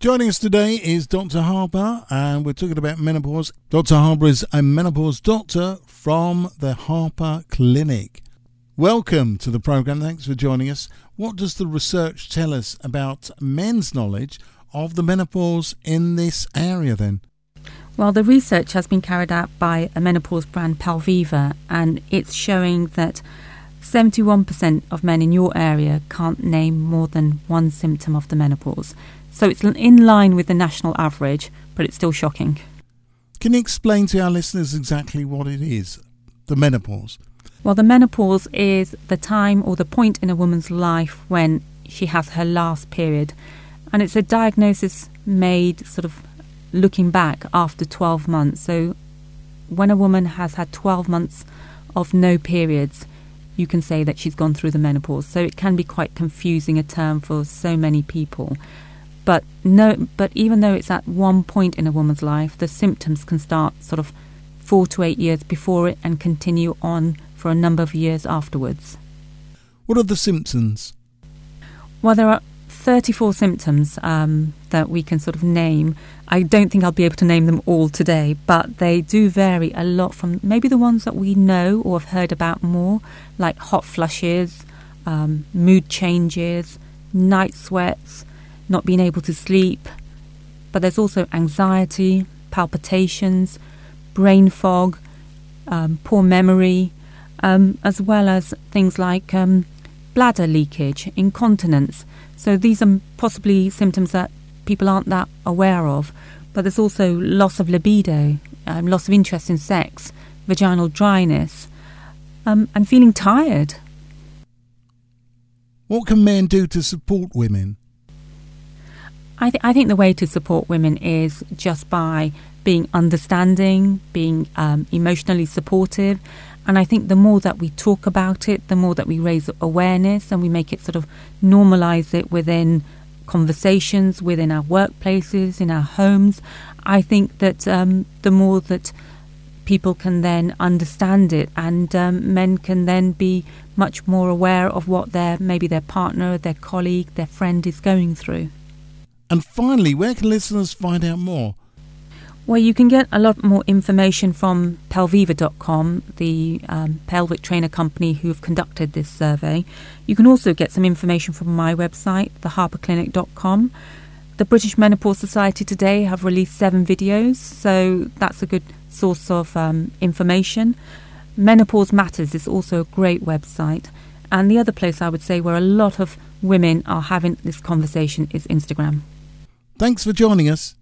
Joining us today is Dr. Harper, and we're talking about menopause. Dr. Harper is a menopause doctor from the Harper Clinic. Welcome to the program. Thanks for joining us. What does the research tell us about men's knowledge of the menopause in this area then? Well, the research has been carried out by a menopause brand, Pelviva, and it's showing that 71% of men in your area can't name more than one symptom of the menopause. So it's in line with the national average, but it's still shocking. Can you explain to our listeners exactly what it is, the menopause? Well, the menopause is the time or the point in a woman's life when she has her last period. And it's a diagnosis made sort of looking back after 12 months. So when a woman has had 12 months of no periods, you can say that she's gone through the menopause. So it can be quite confusing a term for so many people. But no, but even though it's at one point in a woman's life, the symptoms can start sort of four to eight years before it and continue on for a number of years afterwards. What are the symptoms? Well, there are 34 symptoms um, that we can sort of name. I don't think I'll be able to name them all today, but they do vary a lot from maybe the ones that we know or have heard about more, like hot flushes, um, mood changes, night sweats, not being able to sleep, but there's also anxiety, palpitations, brain fog, um, poor memory, um, as well as things like um, bladder leakage, incontinence. So these are possibly symptoms that people aren't that aware of. But there's also loss of libido, um, loss of interest in sex, vaginal dryness, um, and feeling tired. What can men do to support women? I, th- I think the way to support women is just by being understanding, being um, emotionally supportive. And I think the more that we talk about it, the more that we raise awareness and we make it sort of normalize it within conversations, within our workplaces, in our homes. I think that um, the more that people can then understand it and um, men can then be much more aware of what their maybe their partner, their colleague, their friend is going through. And finally, where can listeners find out more? Well, you can get a lot more information from Pelviva.com, the um, pelvic trainer company who've conducted this survey. You can also get some information from my website, theharperclinic.com. The British Menopause Society today have released seven videos, so that's a good source of um, information. Menopause Matters is also a great website. And the other place I would say where a lot of women are having this conversation is Instagram. Thanks for joining us.